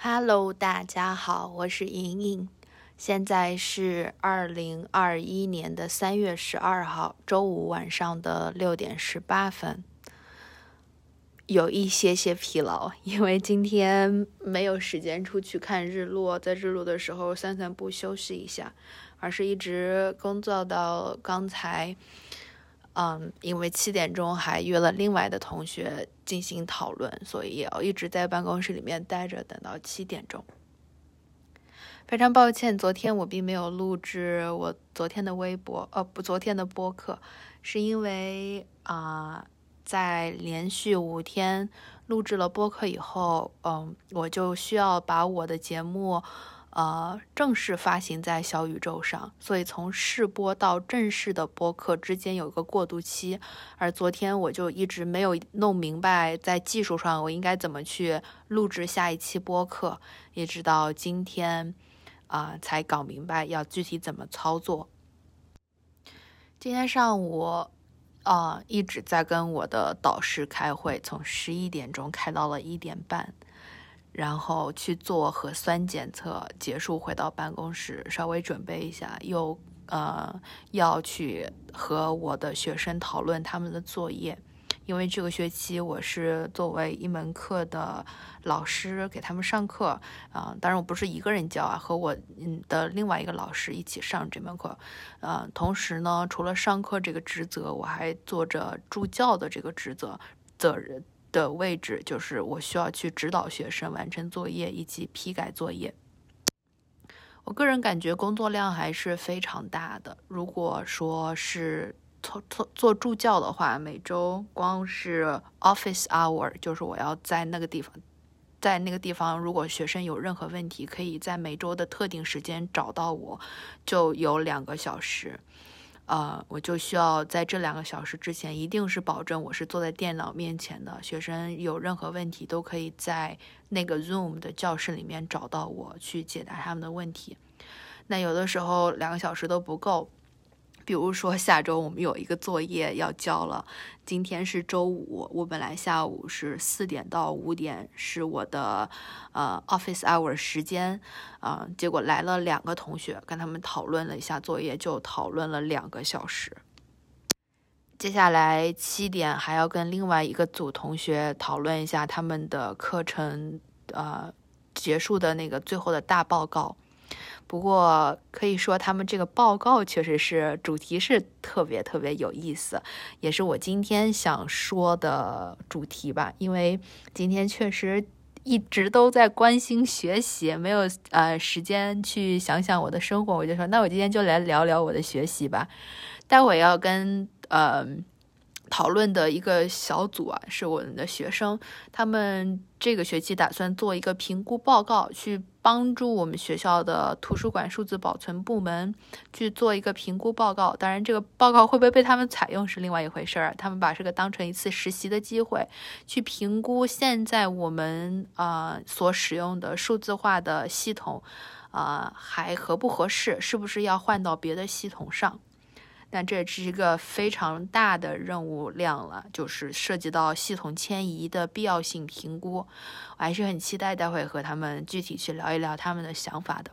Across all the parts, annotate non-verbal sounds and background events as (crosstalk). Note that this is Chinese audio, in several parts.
Hello，大家好，我是莹莹。现在是二零二一年的三月十二号周五晚上的六点十八分，有一些些疲劳，因为今天没有时间出去看日落，在日落的时候散散步休息一下，而是一直工作到刚才。嗯，因为七点钟还约了另外的同学进行讨论，所以也要一直在办公室里面待着，等到七点钟。非常抱歉，昨天我并没有录制我昨天的微博，呃，不，昨天的播客，是因为啊，在连续五天录制了播客以后，嗯，我就需要把我的节目。呃，正式发行在小宇宙上，所以从试播到正式的播客之间有一个过渡期。而昨天我就一直没有弄明白，在技术上我应该怎么去录制下一期播客，一直到今天啊才搞明白要具体怎么操作。今天上午啊一直在跟我的导师开会，从十一点钟开到了一点半。然后去做核酸检测，结束回到办公室，稍微准备一下，又呃要去和我的学生讨论他们的作业，因为这个学期我是作为一门课的老师给他们上课啊，当然我不是一个人教啊，和我的另外一个老师一起上这门课，呃，同时呢，除了上课这个职责，我还做着助教的这个职责责任。的位置就是我需要去指导学生完成作业以及批改作业。我个人感觉工作量还是非常大的。如果说是做做做助教的话，每周光是 office hour 就是我要在那个地方，在那个地方，如果学生有任何问题，可以在每周的特定时间找到我，就有两个小时。呃，我就需要在这两个小时之前，一定是保证我是坐在电脑面前的。学生有任何问题，都可以在那个 Zoom 的教室里面找到我去解答他们的问题。那有的时候两个小时都不够。比如说，下周我们有一个作业要交了。今天是周五，我本来下午是四点到五点是我的呃 office hour 时间啊，结果来了两个同学，跟他们讨论了一下作业，就讨论了两个小时。接下来七点还要跟另外一个组同学讨论一下他们的课程呃结束的那个最后的大报告。不过可以说，他们这个报告确实是主题是特别特别有意思，也是我今天想说的主题吧。因为今天确实一直都在关心学习，没有呃时间去想想我的生活，我就说，那我今天就来聊聊我的学习吧。待会要跟呃讨论的一个小组啊，是我们的学生，他们这个学期打算做一个评估报告，去。帮助我们学校的图书馆数字保存部门去做一个评估报告。当然，这个报告会不会被他们采用是另外一回事儿。他们把这个当成一次实习的机会，去评估现在我们啊所使用的数字化的系统啊还合不合适，是不是要换到别的系统上。但这是一个非常大的任务量了，就是涉及到系统迁移的必要性评估。我还是很期待待会和他们具体去聊一聊他们的想法的。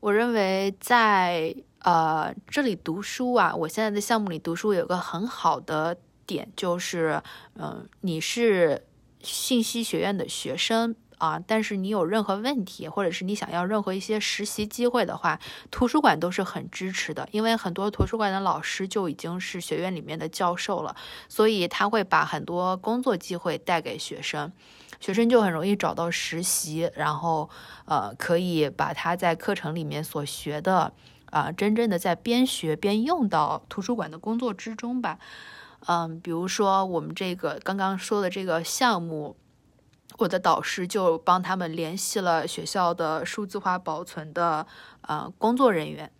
我认为在呃这里读书啊，我现在的项目里读书有个很好的点，就是嗯，你是信息学院的学生。啊，但是你有任何问题，或者是你想要任何一些实习机会的话，图书馆都是很支持的，因为很多图书馆的老师就已经是学院里面的教授了，所以他会把很多工作机会带给学生，学生就很容易找到实习，然后呃，可以把他在课程里面所学的啊，真正的在边学边用到图书馆的工作之中吧。嗯，比如说我们这个刚刚说的这个项目。我的导师就帮他们联系了学校的数字化保存的呃工作人员，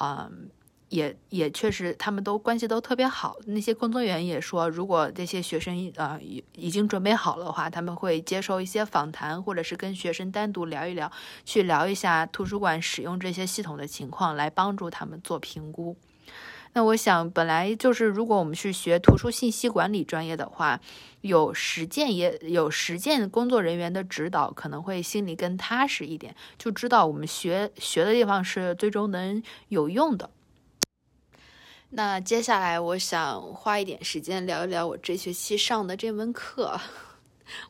嗯，也也确实他们都关系都特别好。那些工作人员也说，如果这些学生呃已已经准备好了的话，他们会接受一些访谈，或者是跟学生单独聊一聊，去聊一下图书馆使用这些系统的情况，来帮助他们做评估。那我想，本来就是如果我们是学图书信息管理专业的话，有实践也有实践工作人员的指导，可能会心里更踏实一点，就知道我们学学的地方是最终能有用的。那接下来，我想花一点时间聊一聊我这学期上的这门课。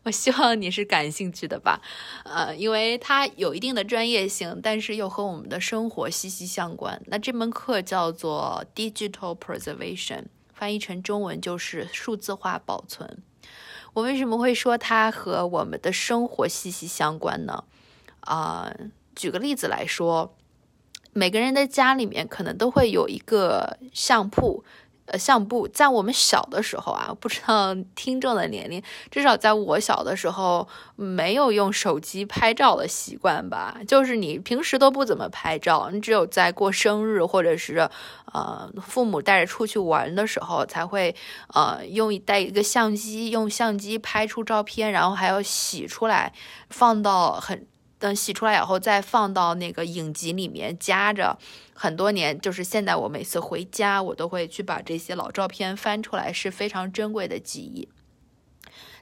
我希望你是感兴趣的吧，呃，因为它有一定的专业性，但是又和我们的生活息息相关。那这门课叫做 Digital Preservation，翻译成中文就是数字化保存。我为什么会说它和我们的生活息息相关呢？啊，举个例子来说。每个人的家里面可能都会有一个相簿，呃，相簿在我们小的时候啊，不知道听众的年龄，至少在我小的时候没有用手机拍照的习惯吧。就是你平时都不怎么拍照，你只有在过生日或者是呃父母带着出去玩的时候才会呃用带一个相机，用相机拍出照片，然后还要洗出来放到很。等洗出来以后，再放到那个影集里面夹着，很多年。就是现在，我每次回家，我都会去把这些老照片翻出来，是非常珍贵的记忆。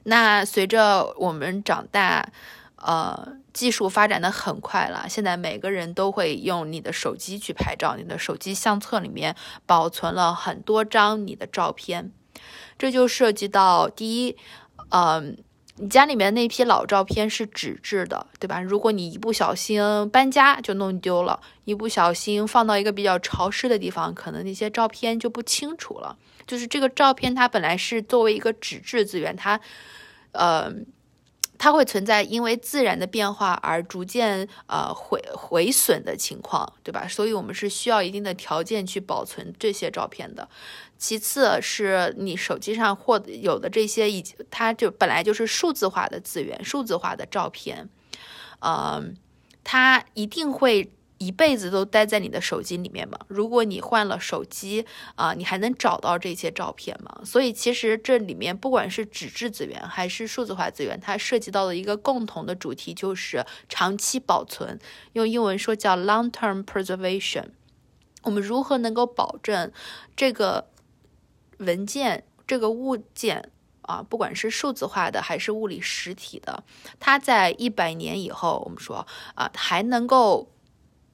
那随着我们长大，呃，技术发展的很快了，现在每个人都会用你的手机去拍照，你的手机相册里面保存了很多张你的照片，这就涉及到第一，嗯。你家里面那批老照片是纸质的，对吧？如果你一不小心搬家就弄丢了，一不小心放到一个比较潮湿的地方，可能那些照片就不清楚了。就是这个照片它本来是作为一个纸质资源，它，呃。它会存在因为自然的变化而逐渐呃毁毁损的情况，对吧？所以我们是需要一定的条件去保存这些照片的。其次是你手机上获有的这些，已经它就本来就是数字化的资源，数字化的照片，嗯，它一定会。一辈子都待在你的手机里面吗？如果你换了手机啊，你还能找到这些照片吗？所以其实这里面不管是纸质资源还是数字化资源，它涉及到的一个共同的主题就是长期保存，用英文说叫 long-term preservation。我们如何能够保证这个文件、这个物件啊，不管是数字化的还是物理实体的，它在一百年以后，我们说啊，还能够。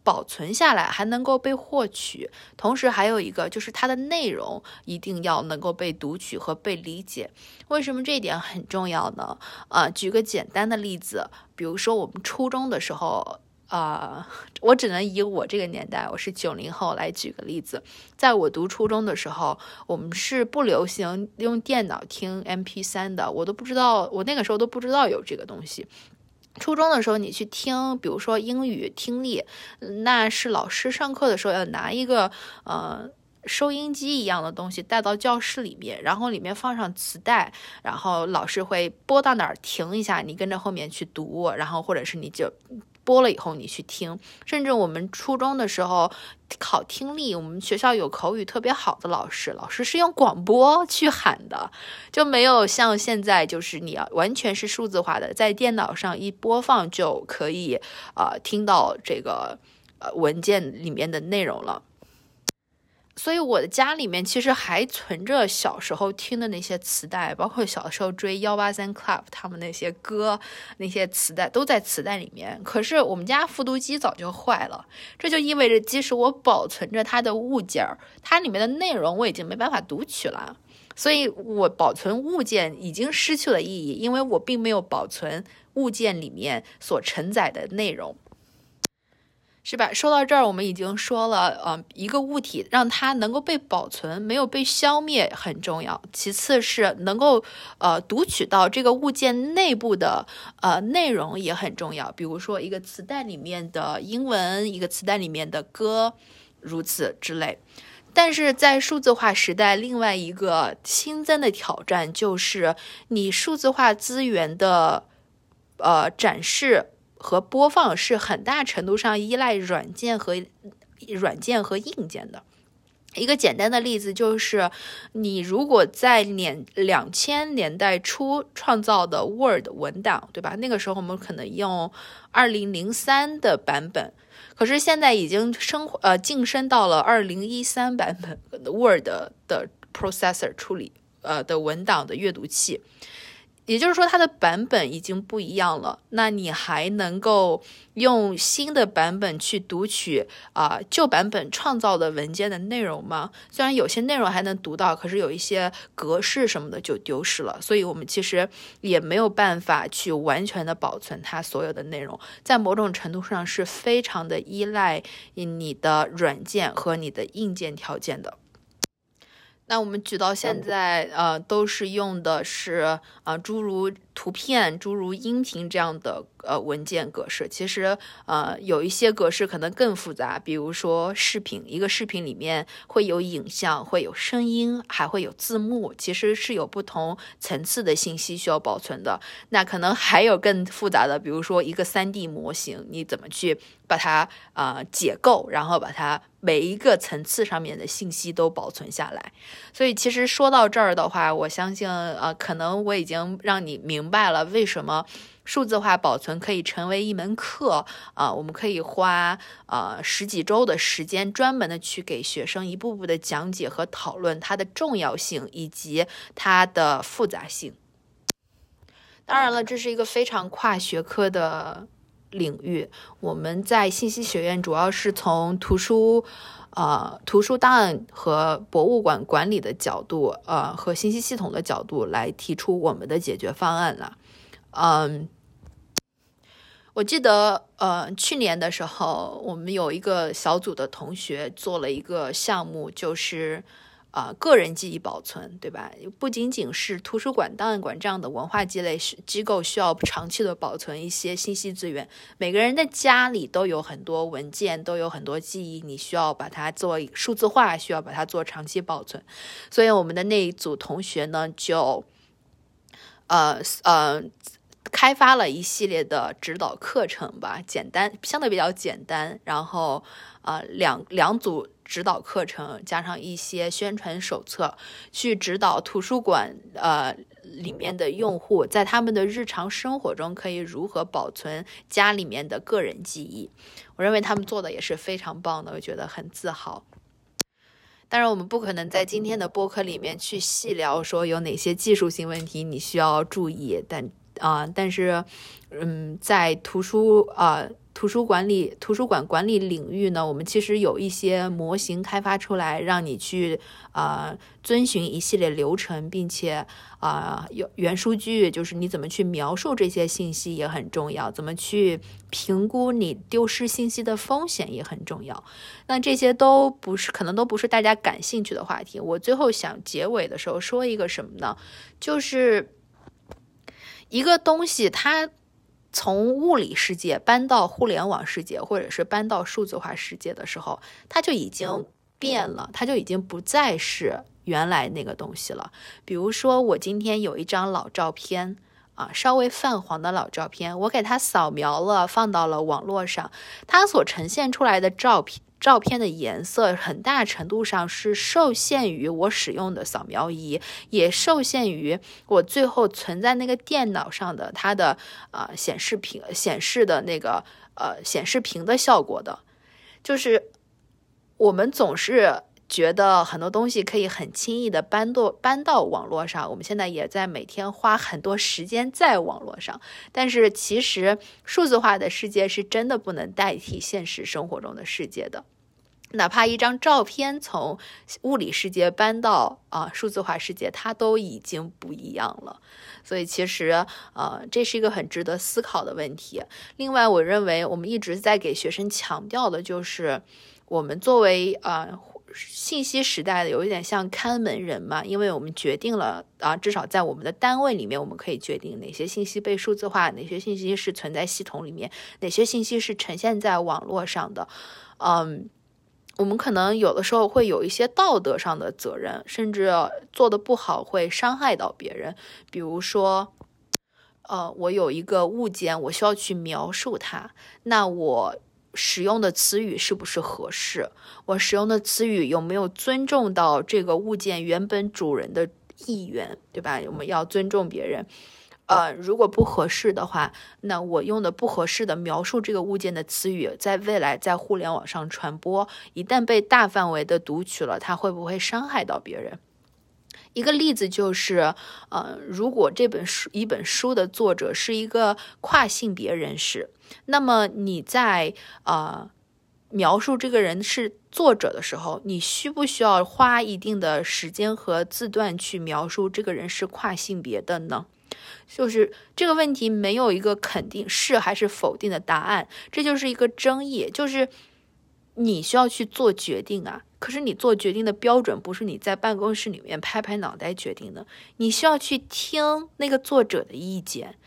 保存下来还能够被获取，同时还有一个就是它的内容一定要能够被读取和被理解。为什么这一点很重要呢？啊，举个简单的例子，比如说我们初中的时候，啊，我只能以我这个年代，我是九零后来举个例子。在我读初中的时候，我们是不流行用电脑听 MP 三的，我都不知道，我那个时候都不知道有这个东西。初中的时候，你去听，比如说英语听力，那是老师上课的时候要拿一个呃收音机一样的东西带到教室里面，然后里面放上磁带，然后老师会播到哪儿停一下，你跟着后面去读，然后或者是你就。播了以后你去听，甚至我们初中的时候考听力，我们学校有口语特别好的老师，老师是用广播去喊的，就没有像现在就是你要完全是数字化的，在电脑上一播放就可以啊听到这个呃文件里面的内容了。所以我的家里面其实还存着小时候听的那些磁带，包括小时候追幺八三 club 他们那些歌，那些磁带都在磁带里面。可是我们家复读机早就坏了，这就意味着即使我保存着它的物件，它里面的内容我已经没办法读取了。所以我保存物件已经失去了意义，因为我并没有保存物件里面所承载的内容。是吧？说到这儿，我们已经说了，呃，一个物体让它能够被保存，没有被消灭很重要。其次是能够，呃，读取到这个物件内部的，呃，内容也很重要。比如说一个磁带里面的英文，一个磁带里面的歌，如此之类。但是在数字化时代，另外一个新增的挑战就是你数字化资源的，呃，展示。和播放是很大程度上依赖软件和软件和硬件的。一个简单的例子就是，你如果在年两千年代初创造的 Word 文档，对吧？那个时候我们可能用二零零三的版本，可是现在已经升呃晋升到了二零一三版本 (laughs) Word 的 processor 处理呃的文档的阅读器。也就是说，它的版本已经不一样了。那你还能够用新的版本去读取啊旧版本创造的文件的内容吗？虽然有些内容还能读到，可是有一些格式什么的就丢失了。所以我们其实也没有办法去完全的保存它所有的内容，在某种程度上是非常的依赖你的软件和你的硬件条件的。那我们举到现在，呃，都是用的是啊，诸如图片、诸如音频这样的呃文件格式。其实，呃，有一些格式可能更复杂，比如说视频，一个视频里面会有影像，会有声音，还会有字幕，其实是有不同层次的信息需要保存的。那可能还有更复杂的，比如说一个 3D 模型，你怎么去把它啊解构，然后把它。每一个层次上面的信息都保存下来，所以其实说到这儿的话，我相信，呃，可能我已经让你明明白了为什么数字化保存可以成为一门课啊，我们可以花呃十几周的时间，专门的去给学生一步步的讲解和讨论它的重要性以及它的复杂性。当然了，这是一个非常跨学科的。领域，我们在信息学院主要是从图书、呃图书档案和博物馆管理的角度，呃和信息系统的角度来提出我们的解决方案了。嗯，我记得，呃去年的时候，我们有一个小组的同学做了一个项目，就是。啊，个人记忆保存，对吧？不仅仅是图书馆、档案馆这样的文化积累机构需要长期的保存一些信息资源，每个人的家里都有很多文件，都有很多记忆，你需要把它做数字化，需要把它做长期保存。所以我们的那一组同学呢，就呃呃开发了一系列的指导课程吧，简单，相对比较简单，然后啊两两组。指导课程加上一些宣传手册，去指导图书馆呃里面的用户，在他们的日常生活中可以如何保存家里面的个人记忆。我认为他们做的也是非常棒的，我觉得很自豪。当然，我们不可能在今天的播客里面去细聊说有哪些技术性问题你需要注意，但啊，但是嗯，在图书啊。图书管理、图书馆管理领域呢，我们其实有一些模型开发出来，让你去啊遵循一系列流程，并且啊有原数据，就是你怎么去描述这些信息也很重要，怎么去评估你丢失信息的风险也很重要。那这些都不是，可能都不是大家感兴趣的话题。我最后想结尾的时候说一个什么呢？就是一个东西它。从物理世界搬到互联网世界，或者是搬到数字化世界的时候，它就已经变了，它就已经不再是原来那个东西了。比如说，我今天有一张老照片啊，稍微泛黄的老照片，我给它扫描了，放到了网络上，它所呈现出来的照片。照片的颜色很大程度上是受限于我使用的扫描仪，也受限于我最后存在那个电脑上的它的呃显示屏显示的那个呃显示屏的效果的。就是我们总是觉得很多东西可以很轻易的搬到搬到网络上，我们现在也在每天花很多时间在网络上，但是其实数字化的世界是真的不能代替现实生活中的世界的。哪怕一张照片从物理世界搬到啊数字化世界，它都已经不一样了。所以其实呃，这是一个很值得思考的问题。另外，我认为我们一直在给学生强调的就是，我们作为啊信息时代的，有一点像看门人嘛，因为我们决定了啊，至少在我们的单位里面，我们可以决定哪些信息被数字化，哪些信息是存在系统里面，哪些信息是呈现在网络上的，嗯。我们可能有的时候会有一些道德上的责任，甚至做的不好会伤害到别人。比如说，呃，我有一个物件，我需要去描述它，那我使用的词语是不是合适？我使用的词语有没有尊重到这个物件原本主人的意愿，对吧？我们要尊重别人。呃，如果不合适的话，那我用的不合适的描述这个物件的词语，在未来在互联网上传播，一旦被大范围的读取了，它会不会伤害到别人？一个例子就是，呃，如果这本书一本书的作者是一个跨性别人士，那么你在呃描述这个人是作者的时候，你需不需要花一定的时间和字段去描述这个人是跨性别的呢？就是这个问题没有一个肯定是还是否定的答案，这就是一个争议，就是你需要去做决定啊。可是你做决定的标准不是你在办公室里面拍拍脑袋决定的，你需要去听那个作者的意见，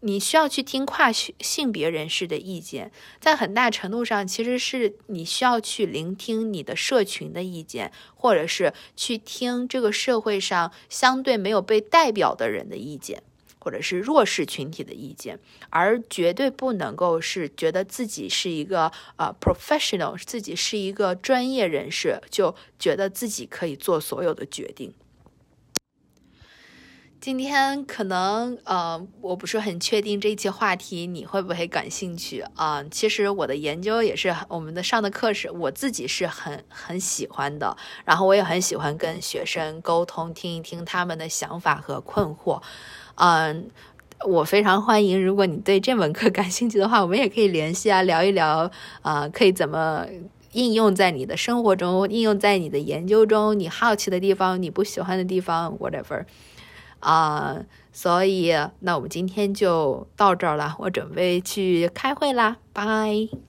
你需要去听跨性别人士的意见，在很大程度上其实是你需要去聆听你的社群的意见，或者是去听这个社会上相对没有被代表的人的意见。或者是弱势群体的意见，而绝对不能够是觉得自己是一个呃 professional，自己是一个专业人士，就觉得自己可以做所有的决定。今天可能呃，我不是很确定这一期话题你会不会感兴趣啊？其实我的研究也是我们的上的课是我自己是很很喜欢的，然后我也很喜欢跟学生沟通，听一听他们的想法和困惑。嗯，我非常欢迎。如果你对这门课感兴趣的话，我们也可以联系啊，聊一聊啊，可以怎么应用在你的生活中，应用在你的研究中，你好奇的地方，你不喜欢的地方，whatever。啊，所以那我们今天就到这儿了，我准备去开会啦，拜。